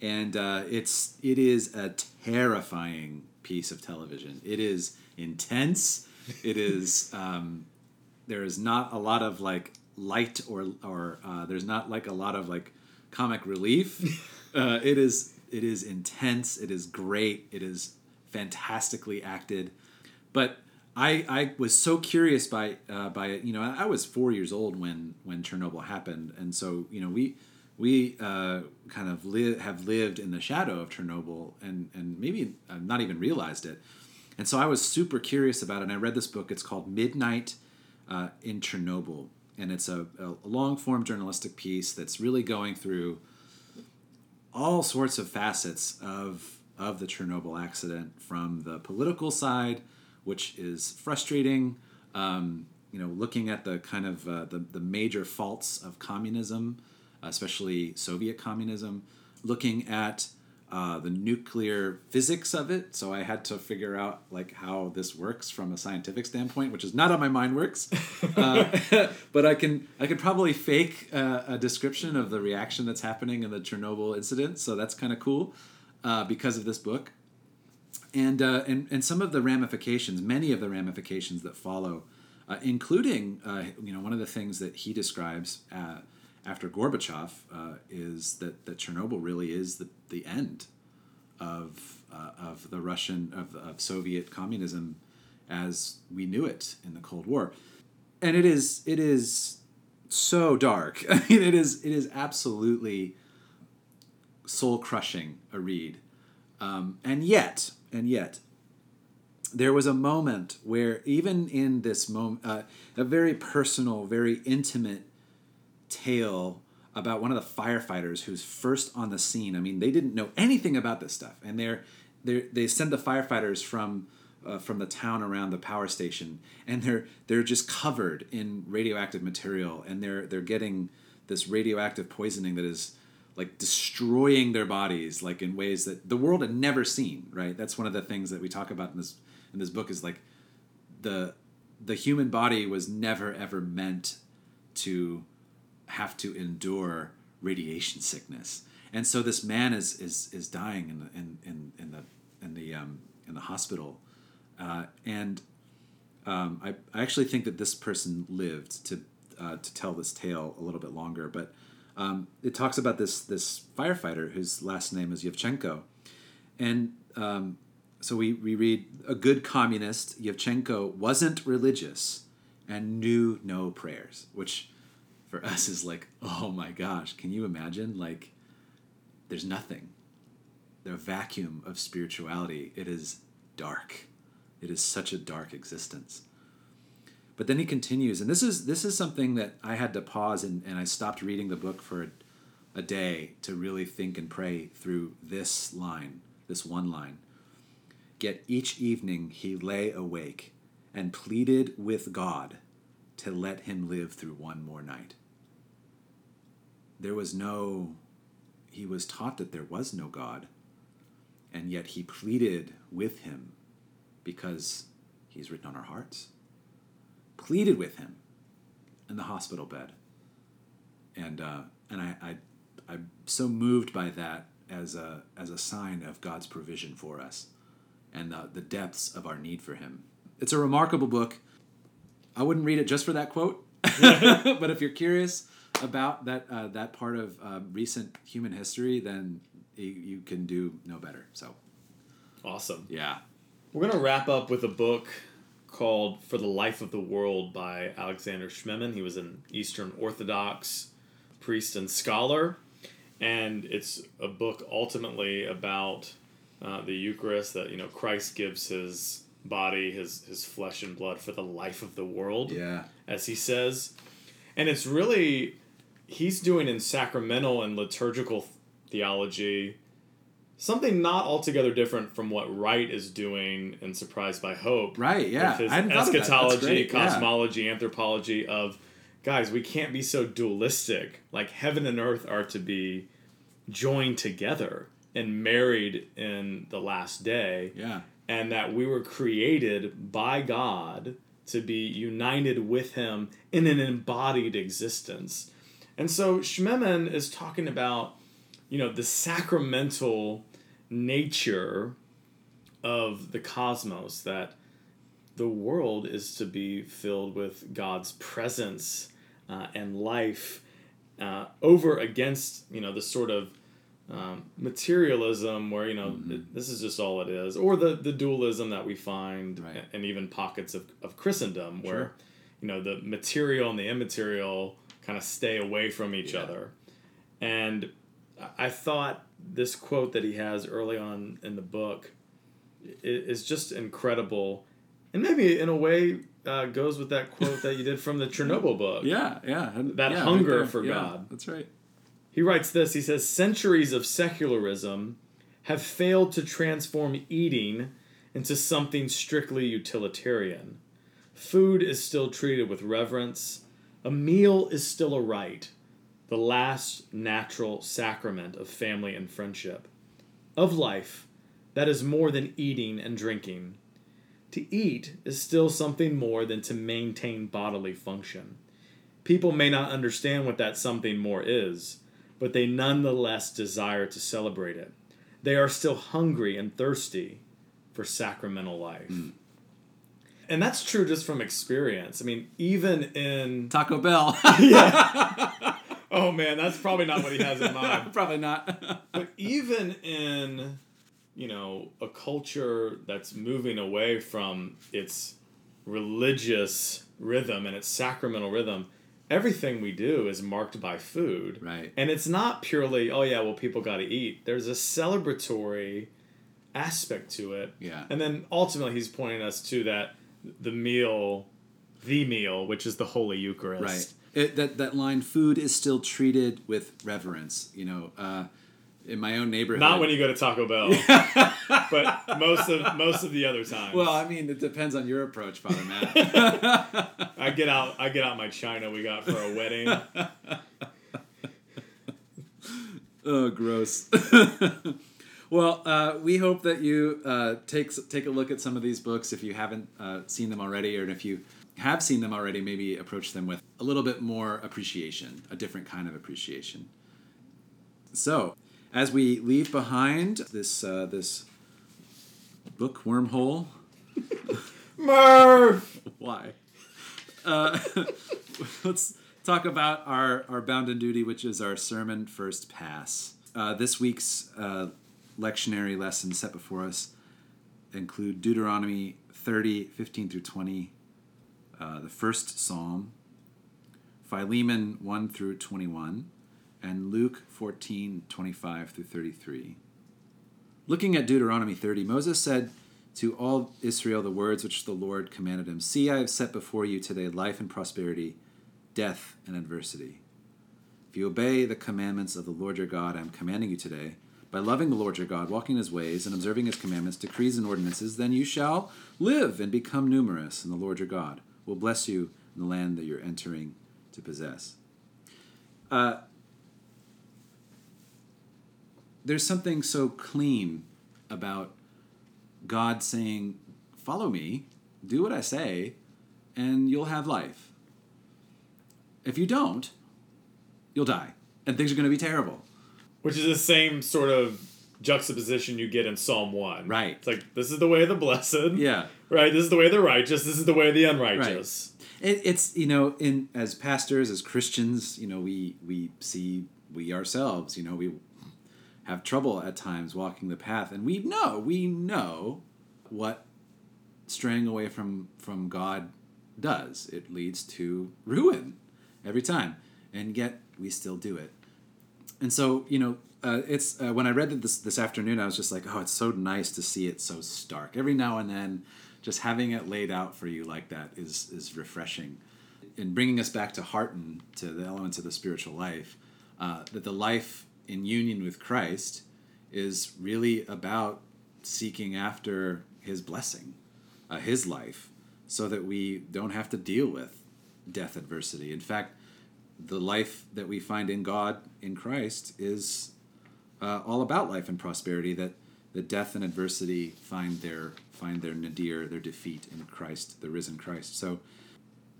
and uh, it's it is a terrifying piece of television. It is intense. It is. Um, there is not a lot of like light or or uh, there's not like a lot of like comic relief. uh, it is it is intense. It is great. It is fantastically acted. But I I was so curious by uh, by it. You know, I, I was four years old when when Chernobyl happened, and so you know we we uh, kind of li- have lived in the shadow of Chernobyl and and maybe uh, not even realized it. And so I was super curious about it. And I read this book. It's called Midnight uh, in Chernobyl, and it's a, a long form journalistic piece that's really going through all sorts of facets of of the Chernobyl accident, from the political side, which is frustrating. Um, you know, looking at the kind of uh, the the major faults of communism, especially Soviet communism, looking at uh, the nuclear physics of it. So I had to figure out like how this works from a scientific standpoint, which is not how my mind works. Uh, but I can I could probably fake uh, a description of the reaction that's happening in the Chernobyl incident. So that's kind of cool uh, because of this book. And, uh, and and some of the ramifications, many of the ramifications that follow, uh, including uh, you know one of the things that he describes uh, after Gorbachev uh, is that, that Chernobyl really is the, the end of, uh, of the Russian, of, of Soviet communism as we knew it in the Cold War. And it is, it is so dark. I mean, it is, it is absolutely soul crushing a read. Um, and yet, and yet, there was a moment where even in this moment, uh, a very personal, very intimate tale about one of the firefighters who's first on the scene. I mean, they didn't know anything about this stuff, and they're they're they send the firefighters from uh, from the town around the power station, and they're they're just covered in radioactive material, and they're they're getting this radioactive poisoning that is like destroying their bodies like in ways that the world had never seen right that's one of the things that we talk about in this in this book is like the the human body was never ever meant to have to endure radiation sickness. And so this man is is is dying in the in in, in the in the um, in the hospital, uh, and um, I, I actually think that this person lived to uh, to tell this tale a little bit longer. But um, it talks about this this firefighter whose last name is Yevchenko, and um, so we, we read a good communist Yevchenko wasn't religious and knew no prayers, which for us is like, oh my gosh, can you imagine? Like, there's nothing. The vacuum of spirituality. It is dark. It is such a dark existence. But then he continues, and this is this is something that I had to pause and, and I stopped reading the book for a, a day to really think and pray through this line, this one line. Yet each evening he lay awake and pleaded with God to let him live through one more night. There was no, he was taught that there was no God, and yet he pleaded with him because he's written on our hearts. Pleaded with him in the hospital bed. And, uh, and I, I, I'm so moved by that as a, as a sign of God's provision for us and the, the depths of our need for him. It's a remarkable book. I wouldn't read it just for that quote, but if you're curious about that uh, that part of uh, recent human history, then you, you can do no better. So, Awesome. yeah, We're going to wrap up with a book called For the Life of the World by Alexander Schmemann. He was an Eastern Orthodox priest and scholar. and it's a book ultimately about uh, the Eucharist that you know Christ gives his body, his his flesh and blood for the life of the world, Yeah. as he says, and it's really he's doing in sacramental and liturgical theology something not altogether different from what Wright is doing in Surprised by Hope Right. Yeah. with his I hadn't thought of that. That's eschatology, great, yeah. cosmology, anthropology of guys, we can't be so dualistic. Like heaven and earth are to be joined together and married in the last day, Yeah. and that we were created by God to be united with Him in an embodied existence. And so Schmemann is talking about, you know, the sacramental nature of the cosmos that the world is to be filled with God's presence uh, and life uh, over against you know the sort of um, materialism where you know Mm-hmm. th- this is just all it is or the the dualism that we find Right. and even pockets of, of Christendom where Sure. you know the material and the immaterial kind of stay away from each Yeah. other and I- I thought this quote that he has early on in the book is just incredible and maybe in a way uh, goes with that quote that you did from the Chernobyl book. Yeah. Yeah. That yeah, hunger there. for Yeah, God. That's right. He writes this he says, Centuries of secularism have failed to transform eating into something strictly utilitarian. Food is still treated with reverence, a meal is still a rite, the last natural sacrament of family and friendship, of life that is more than eating and drinking. To eat is still something more than to maintain bodily function. People may not understand what that something more is, but they nonetheless desire to celebrate it. They are still hungry and thirsty for sacramental life. Mm. And that's true just from experience. I mean, even in. Taco Bell. Oh man, that's probably not what he has in mind. Probably not. but even in you know a culture that's moving away from its religious rhythm and its sacramental rhythm everything we do is marked by food Right. and it's not purely oh yeah well people got to eat there's a celebratory aspect to it Yeah. and then ultimately he's pointing us to that the meal the meal which is the holy eucharist Right. It, that that line, food is still treated with reverence. You know, uh, in my own neighborhood. Not when you go to Taco Bell, but most of most of the other times. Well, I mean, it depends on your approach, Father Matt. I get out I get out my china we got for a wedding. oh, gross. well, uh, we hope that you uh, take take a look at some of these books if you haven't uh, seen them already, or if you have seen them already, maybe approach them with a little bit more appreciation, a different kind of appreciation. So, as we leave behind this uh, this book wormhole, Murph. why? Uh, let's talk about our, our bound and duty, which is our sermon first pass. Uh, this week's uh, lectionary lessons set before us include Deuteronomy 30, 15 through 20, uh, the first psalm, Philemon 1 through 21, and Luke 14, 25 through 33. Looking at Deuteronomy 30, Moses said to all Israel the words which the Lord commanded him See, I have set before you today life and prosperity, death and adversity. If you obey the commandments of the Lord your God, I am commanding you today, by loving the Lord your God, walking in his ways, and observing his commandments, decrees, and ordinances, then you shall live and become numerous, in the Lord your God will bless you in the land that you're entering to possess. Uh, there's something so clean about God saying, Follow me, do what I say, and you'll have life. If you don't, you'll die, and things are going to be terrible. Which is the same sort of juxtaposition you get in Psalm 1. Right. It's like, this is the way of the blessed. Yeah. Right? This is the way of the righteous. This is the way of the unrighteous. It, it's you know in as pastors as Christians you know we we see we ourselves you know we have trouble at times walking the path and we know we know what straying away from from God does it leads to ruin every time and yet we still do it and so you know uh, it's uh, when I read it this this afternoon, I was just like, oh, it's so nice to see it so stark. Every now and then, just having it laid out for you like that is is refreshing, and bringing us back to Harton to the elements of the spiritual life. Uh, that the life in union with Christ is really about seeking after His blessing, uh, His life, so that we don't have to deal with death adversity. In fact, the life that we find in God in Christ is uh, all about life and prosperity. That that death and adversity find their find their nadir, their defeat in Christ, the risen Christ. So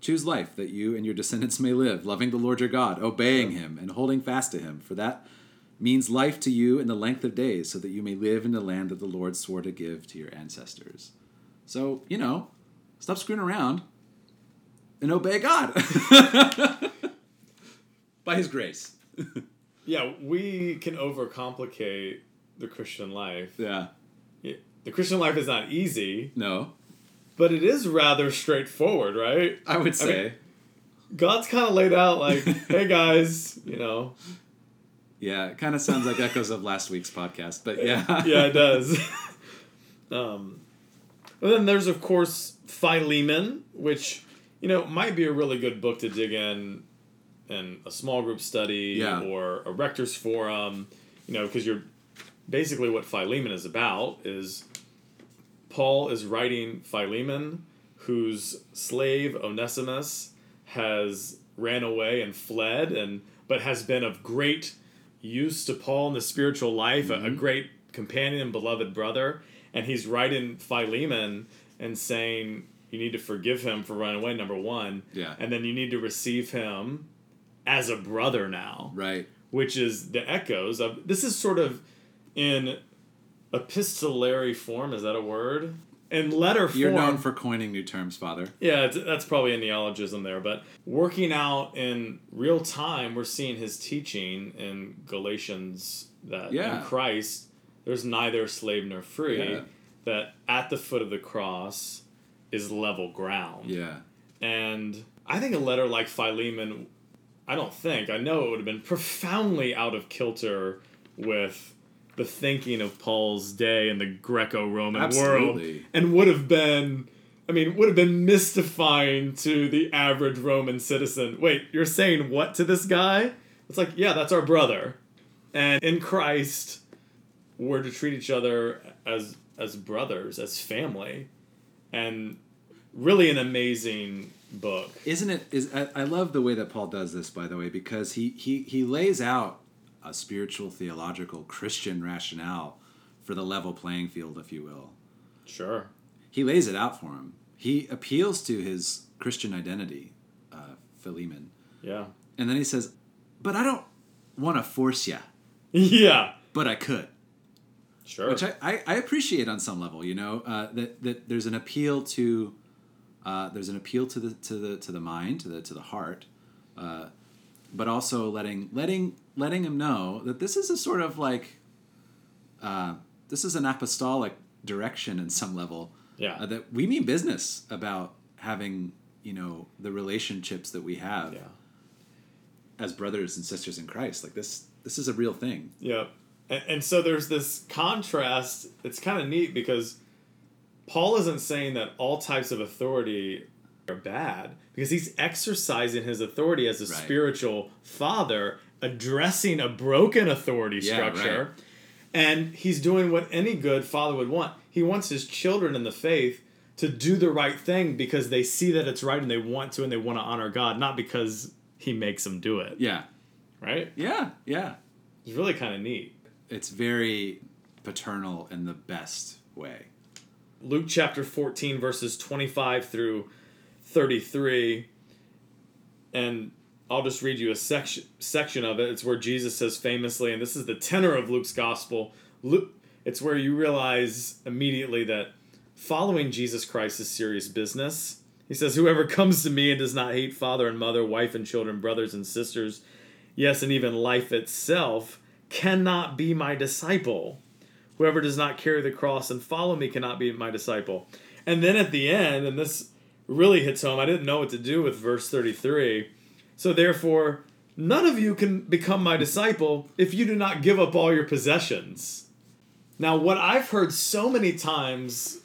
choose life that you and your descendants may live, loving the Lord your God, obeying Him, and holding fast to Him. For that means life to you in the length of days, so that you may live in the land that the Lord swore to give to your ancestors. So you know, stop screwing around and obey God by His grace. Yeah, we can overcomplicate the Christian life. yeah. The Christian life is not easy, No, but it is rather straightforward, right? I would I say. mean- God's kind of laid out like, hey guys, you know. yeah, it kind of sounds like echoes of last week's podcast, but yeah. yeah, it does. um, and then there's of course Philemon, which you know might be a really good book to dig in in a small group study Yeah. or a rector's forum. You know, because you're basically what Philemon is about is Paul is writing Philemon, whose slave Onesimus has ran away and fled, and but has been of great use to Paul in the spiritual life, a, a mm-hmm. great companion and beloved brother. And he's writing Philemon and saying, You need to forgive him for running away, number one. Yeah. And then you need to receive him as a brother now Right. which is the echoes of this is sort of in epistolary form is that a word in letter form You're known for coining new terms, Father. yeah it's, that's probably a neologism there but working out in real time we're seeing his teaching in galatians that Yeah. in christ there's neither slave nor free Yeah. that at the foot of the cross is level ground Yeah. and I think a letter like Philemon, I don't think, I know it would have been profoundly out of kilter with the thinking of Paul's day in the Greco Roman world. And would have been, I mean, would have been mystifying to the average Roman citizen. Wait, you're saying what to this guy? It's like, yeah, that's our brother. And in Christ, we're to treat each other as as brothers, as family. And really an amazing book. Isn't it? Is I, I love the way that Paul does this, by the way, because he he he lays out a spiritual, theological, Christian rationale for the level playing field, if you will. Sure. He lays it out for him. He appeals to his Christian identity, uh, Philemon, Yeah. and then he says, "But I don't want to force you, Yeah. but I could." Sure. which I, I, I appreciate on some level. You know uh, that that there's an appeal to uh, there's an appeal to the to the to the mind to the to the heart, uh, but also letting letting letting him know that this is a sort of like uh, this is an apostolic direction in some level. Yeah. uh, that we mean business about having you know the relationships that we have yeah. as brothers and sisters in Christ. Like this this is a real thing. Yeah. And, and so there's this contrast. It's kind of neat because Paul isn't saying that all types of authority are bad because he's exercising his authority as a Right. spiritual father, addressing a broken authority Yeah, structure. right. And he's doing what any good father would want. He wants his children in the faith to do the right thing because they see that it's right and they want to and they want to honor God, not because he makes them do it. Yeah, Right? yeah, yeah. It's really kind of neat. it's very paternal in the best way. Luke chapter 14, verses 25 through 33. And I'll just read you a section, section of it. It's where Jesus says famously, and this is the tenor of Luke's gospel. Luke, it's where you realize immediately that following Jesus Christ is serious business. He says, Whoever comes to me and does not hate father and mother, wife and children, brothers and sisters, yes, and even life itself, cannot be my disciple. Whoever does not carry the cross and follow me cannot be my disciple. And then at the end, and this really hits home, I didn't know what to do with verse 33. So therefore, None of you can become my disciple if you do not give up all your possessions. Now, what I've heard so many times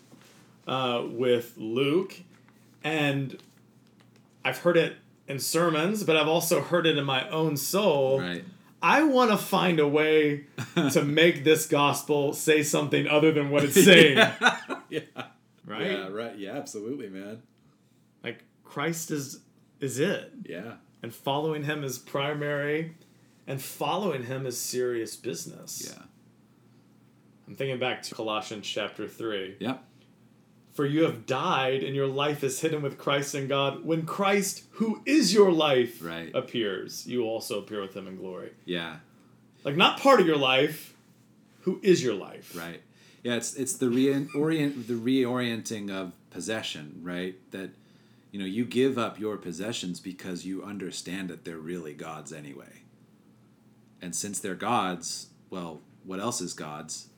uh, with Luke, and I've heard it in sermons, but I've also heard it in my own soul. Right. I want to find a way to make this gospel say something other than what it's saying. yeah. yeah. Right? Yeah, right. Yeah, absolutely, man. Like Christ is is it. Yeah. And following him is primary and following him is serious business. Yeah. I'm thinking back to Colossians chapter 3. Yep. For you have died and your life is hidden with Christ in God. When Christ, who is your life, Right. appears, you also appear with him in glory. Yeah. Like not part of your life, who is your life. Right. Yeah, it's it's the reorient the reorienting of possession, right? That you know, you give up your possessions because you understand that they're really God's anyway. And since they're God's, well, what else is God's?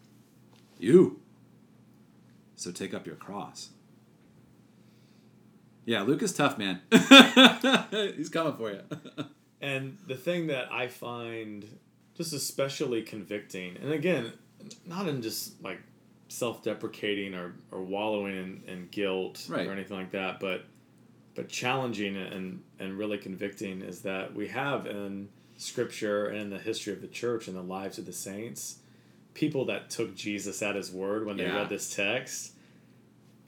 You. So take up your cross. Yeah, Luke is tough, man. He's coming for you. And the thing that I find just especially convicting, and again, not in just like self deprecating or, or wallowing in, in guilt Right. or anything like that, but but challenging and, and really convicting is that we have in scripture and in the history of the church and the lives of the saints people that took Jesus at his word when they Yeah. read this text.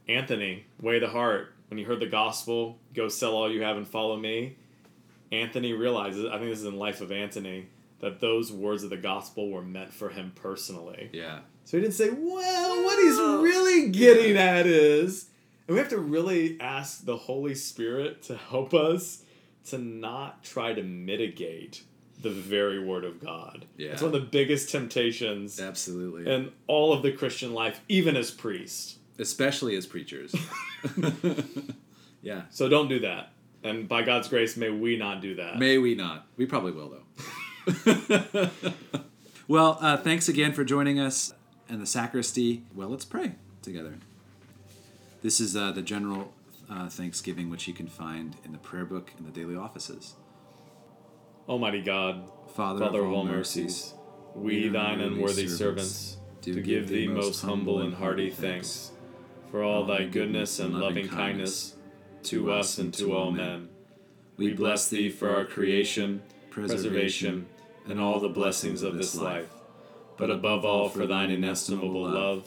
Anthony, way the heart, when he heard the gospel, go sell all you have and follow me. Anthony realizes, I think this is in Life of Anthony, that those words of the gospel were meant for him personally. yeah. So he didn't say, well, what he's really getting at is, and we have to really ask the Holy Spirit to help us to not try to mitigate the very word of God. Yeah. It's one of the biggest temptations Absolutely. in all of the Christian life, even as priests. Especially as preachers. yeah. So don't do that. And by God's grace, may we not do that. May we not. We probably will, though. well, uh, thanks again for joining us and the sacristy. Well, let's pray together. This is uh, the general uh, thanksgiving, which you can find in the prayer book in the daily offices. Almighty God, Father, Father of all mercies, we, thine unworthy servants, to give thee most humble and hearty thanks for all thy goodness and loving kindness to us and to all men. We bless thee for our creation, preservation, and all the blessings of this life, but above all for thine inestimable love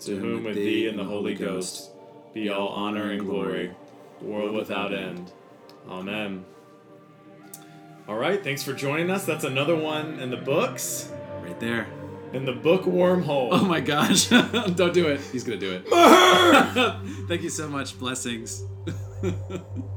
to whom with thee and the Holy Ghost be all honor and glory, world without end. Amen. All right, thanks for joining us. That's another one in the books, right there. in the book wormhole. Oh my gosh. Don't do it. He's going to do it. Thank you so much. Blessings.